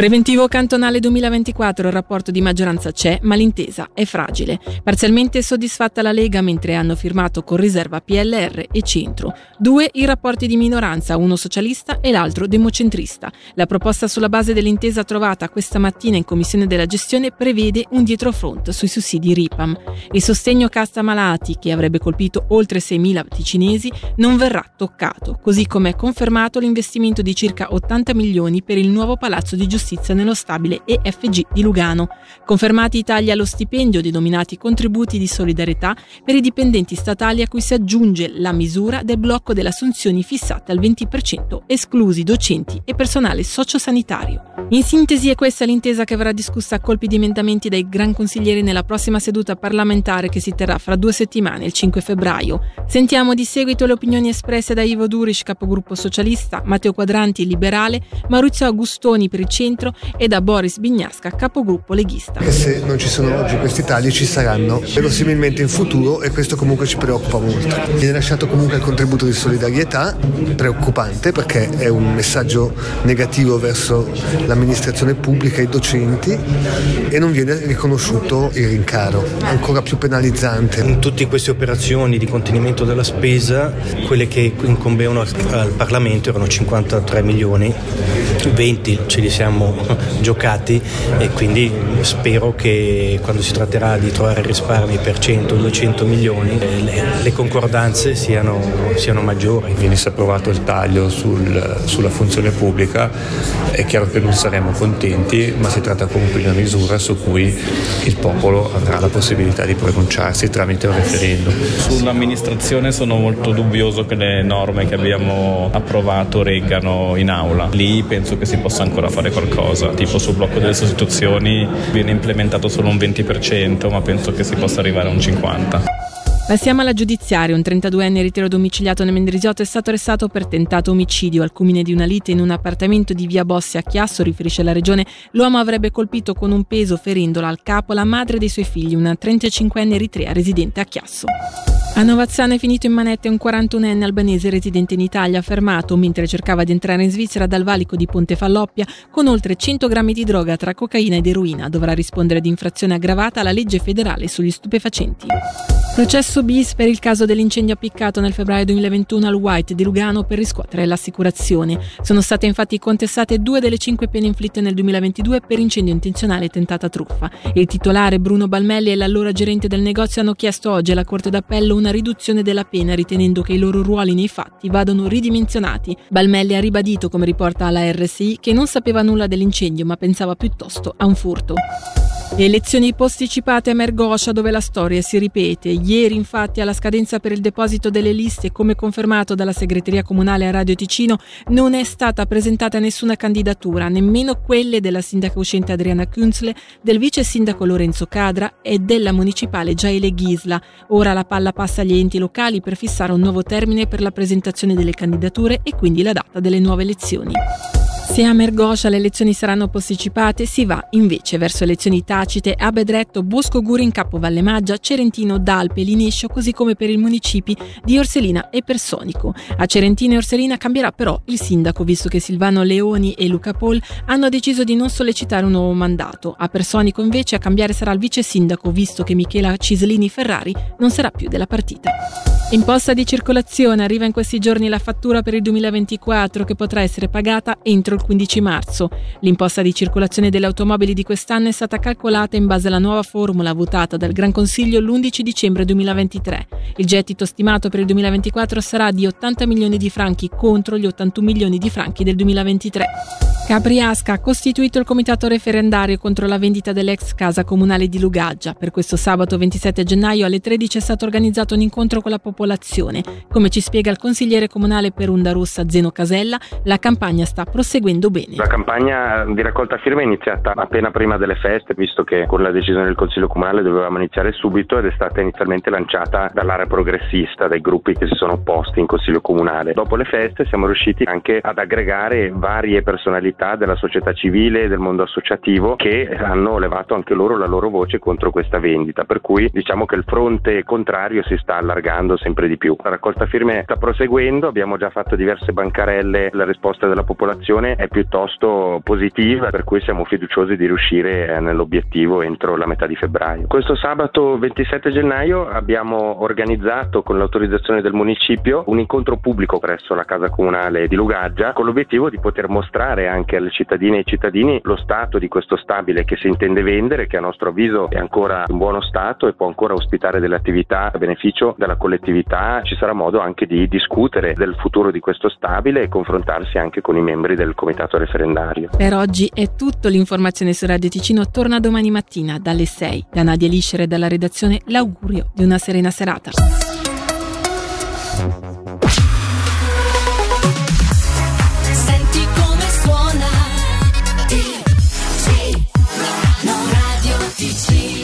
Preventivo cantonale 2024, il rapporto di maggioranza c'è, ma l'intesa è fragile. Parzialmente soddisfatta la Lega mentre hanno firmato con riserva PLR e Centro. Due i rapporti di minoranza, uno socialista e l'altro democentrista. La proposta sulla base dell'intesa trovata questa mattina in Commissione della Gestione prevede un dietrofront sui sussidi RIPAM. Il sostegno casta malati, che avrebbe colpito oltre 6.000 ticinesi, non verrà toccato, così come è confermato l'investimento di circa 80 milioni per il nuovo palazzo di giustizia giustizia nello stabile EFG di Lugano. Confermati i tagli allo stipendio denominati contributi di solidarietà per i dipendenti statali a cui si aggiunge la misura del blocco delle assunzioni fissate al 20%, esclusi docenti e personale sociosanitario. In sintesi è questa l'intesa che verrà discussa a colpi di emendamenti dai gran consiglieri nella prossima seduta parlamentare che si terrà fra due settimane, il 5 febbraio. Sentiamo di seguito le opinioni espresse da Ivo Durisch, capogruppo socialista, Matteo Quadranti, liberale, Maurizio Agustoni per il centro centro e da Boris Bignasca, capogruppo leghista. E se non ci sono oggi questi tagli ci saranno verosimilmente in futuro e questo comunque ci preoccupa molto. Viene lasciato comunque il contributo di solidarietà, preoccupante perché è un messaggio negativo verso l'amministrazione pubblica e i docenti e non viene riconosciuto il rincaro, ancora più penalizzante. In tutte queste operazioni di contenimento della spesa, quelle che incombevano al, al Parlamento erano 53 milioni, 20 ce li siamo giocati e quindi spero che quando si tratterà di trovare risparmi per 100-200 milioni le, le concordanze siano, siano, maggiori. Venisse approvato il taglio sul, sulla funzione pubblica, è chiaro che non saremo contenti, ma si tratta comunque di una misura su cui il popolo avrà la possibilità di pronunciarsi tramite un referendum. Sull'amministrazione sono molto dubbioso che le norme che abbiamo approvato reggano in aula. Lì penso che si possa ancora fare qualcosa qualcosa, tipo sul blocco delle sostituzioni viene implementato solo un 20%, ma penso che si possa arrivare a un 50%. Passiamo alla giudiziaria. Un 32enne ritiro domiciliato nel Mendrisiotto è stato arrestato per tentato omicidio. Al culmine di una lite in un appartamento di via Bossi a Chiasso, riferisce la regione, l'uomo avrebbe colpito con un peso ferendola al capo la madre dei suoi figli, una 35enne eritrea residente a Chiasso. A Novazzano è finito in manette un 41enne albanese residente in Italia, fermato mentre cercava di entrare in Svizzera dal valico di Ponte Falloppia con oltre 100 grammi di droga tra cocaina ed eroina. Dovrà rispondere di infrazione aggravata alla legge federale sugli stupefacenti. Processo bis per il caso dell'incendio appiccato nel febbraio 2021 al White di Lugano per riscuotere l'assicurazione. Sono state infatti contestate due delle cinque pene inflitte nel 2022 per incendio intenzionale e tentata truffa. Il titolare Bruno Balmelli e l'allora gerente del negozio hanno chiesto oggi alla Corte d'Appello una riduzione della pena ritenendo che i loro ruoli nei fatti vadano ridimensionati. Balmelli ha ribadito, come riporta la RSI, che non sapeva nulla dell'incendio ma pensava piuttosto a un furto. Elezioni posticipate a Mergoscia dove la storia si ripete. Ieri infatti alla scadenza per il deposito delle liste, come confermato dalla segreteria comunale a Radio Ticino, non è stata presentata nessuna candidatura, nemmeno quelle della sindaca uscente Adriana Künzle, del vice sindaco Lorenzo Cadra e della municipale Gaile Ghisla. Ora la palla passa agli enti locali per fissare un nuovo termine per la presentazione delle candidature e quindi la data delle nuove elezioni. Se a Mergoscia le elezioni saranno posticipate, si va invece verso elezioni tacite a Bedretto, Bosco Gurin, Capo Valle Maggia, Cerentino, Dalpe, Linescio, così come per i municipi di Orselina e Personico. A Cerentino e Orselina cambierà però il sindaco, visto che Silvano Leoni e Luca Paul hanno deciso di non sollecitare un nuovo mandato. A Personico invece a cambiare sarà il vice sindaco, visto che Michela Cislini Ferrari non sarà più della partita. Imposta di circolazione arriva in questi giorni la fattura per il 2024 che potrà essere pagata entro il 15 marzo. L'imposta di circolazione delle automobili di quest'anno è stata calcolata in base alla nuova formula votata dal Gran Consiglio l'11 dicembre 2023. Il gettito stimato per il 2024 sarà di 80 milioni di franchi contro gli 81 milioni di franchi del 2023. Capriasca ha costituito il comitato referendario contro la vendita dell'ex casa comunale di Lugaggia. Per questo sabato 27 gennaio alle 13 è stato organizzato un incontro con la popolazione. Come ci spiega il consigliere comunale per Onda Rossa Zeno Casella, la campagna sta proseguendo bene. La campagna di raccolta firme è iniziata appena prima delle feste, visto che con la decisione del Consiglio Comunale dovevamo iniziare subito ed è stata inizialmente lanciata dall'area progressista, dai gruppi che si sono opposti in Consiglio Comunale. Dopo le feste siamo riusciti anche ad aggregare varie personalità della società civile e del mondo associativo che hanno levato anche loro la loro voce contro questa vendita, per cui diciamo che il fronte contrario si sta allargando sempre sempre di più. La raccolta firme sta proseguendo, abbiamo già fatto diverse bancarelle, la risposta della popolazione è piuttosto positiva, per cui siamo fiduciosi di riuscire eh, nell'obiettivo entro la metà di febbraio. Questo sabato 27 gennaio abbiamo organizzato con l'autorizzazione del municipio un incontro pubblico presso la casa comunale di Lugaggia con l'obiettivo di poter mostrare anche alle cittadine e ai cittadini lo stato di questo stabile che si intende vendere, che a nostro avviso è ancora in buono stato e può ancora ospitare delle attività a beneficio della collettività. Ci sarà modo anche di discutere del futuro di questo stabile e confrontarsi anche con i membri del comitato referendario. Per oggi è tutto, l'informazione su Radio Ticino torna domani mattina dalle 6. Da Nadia Liscere e dalla redazione l'augurio di una serena serata.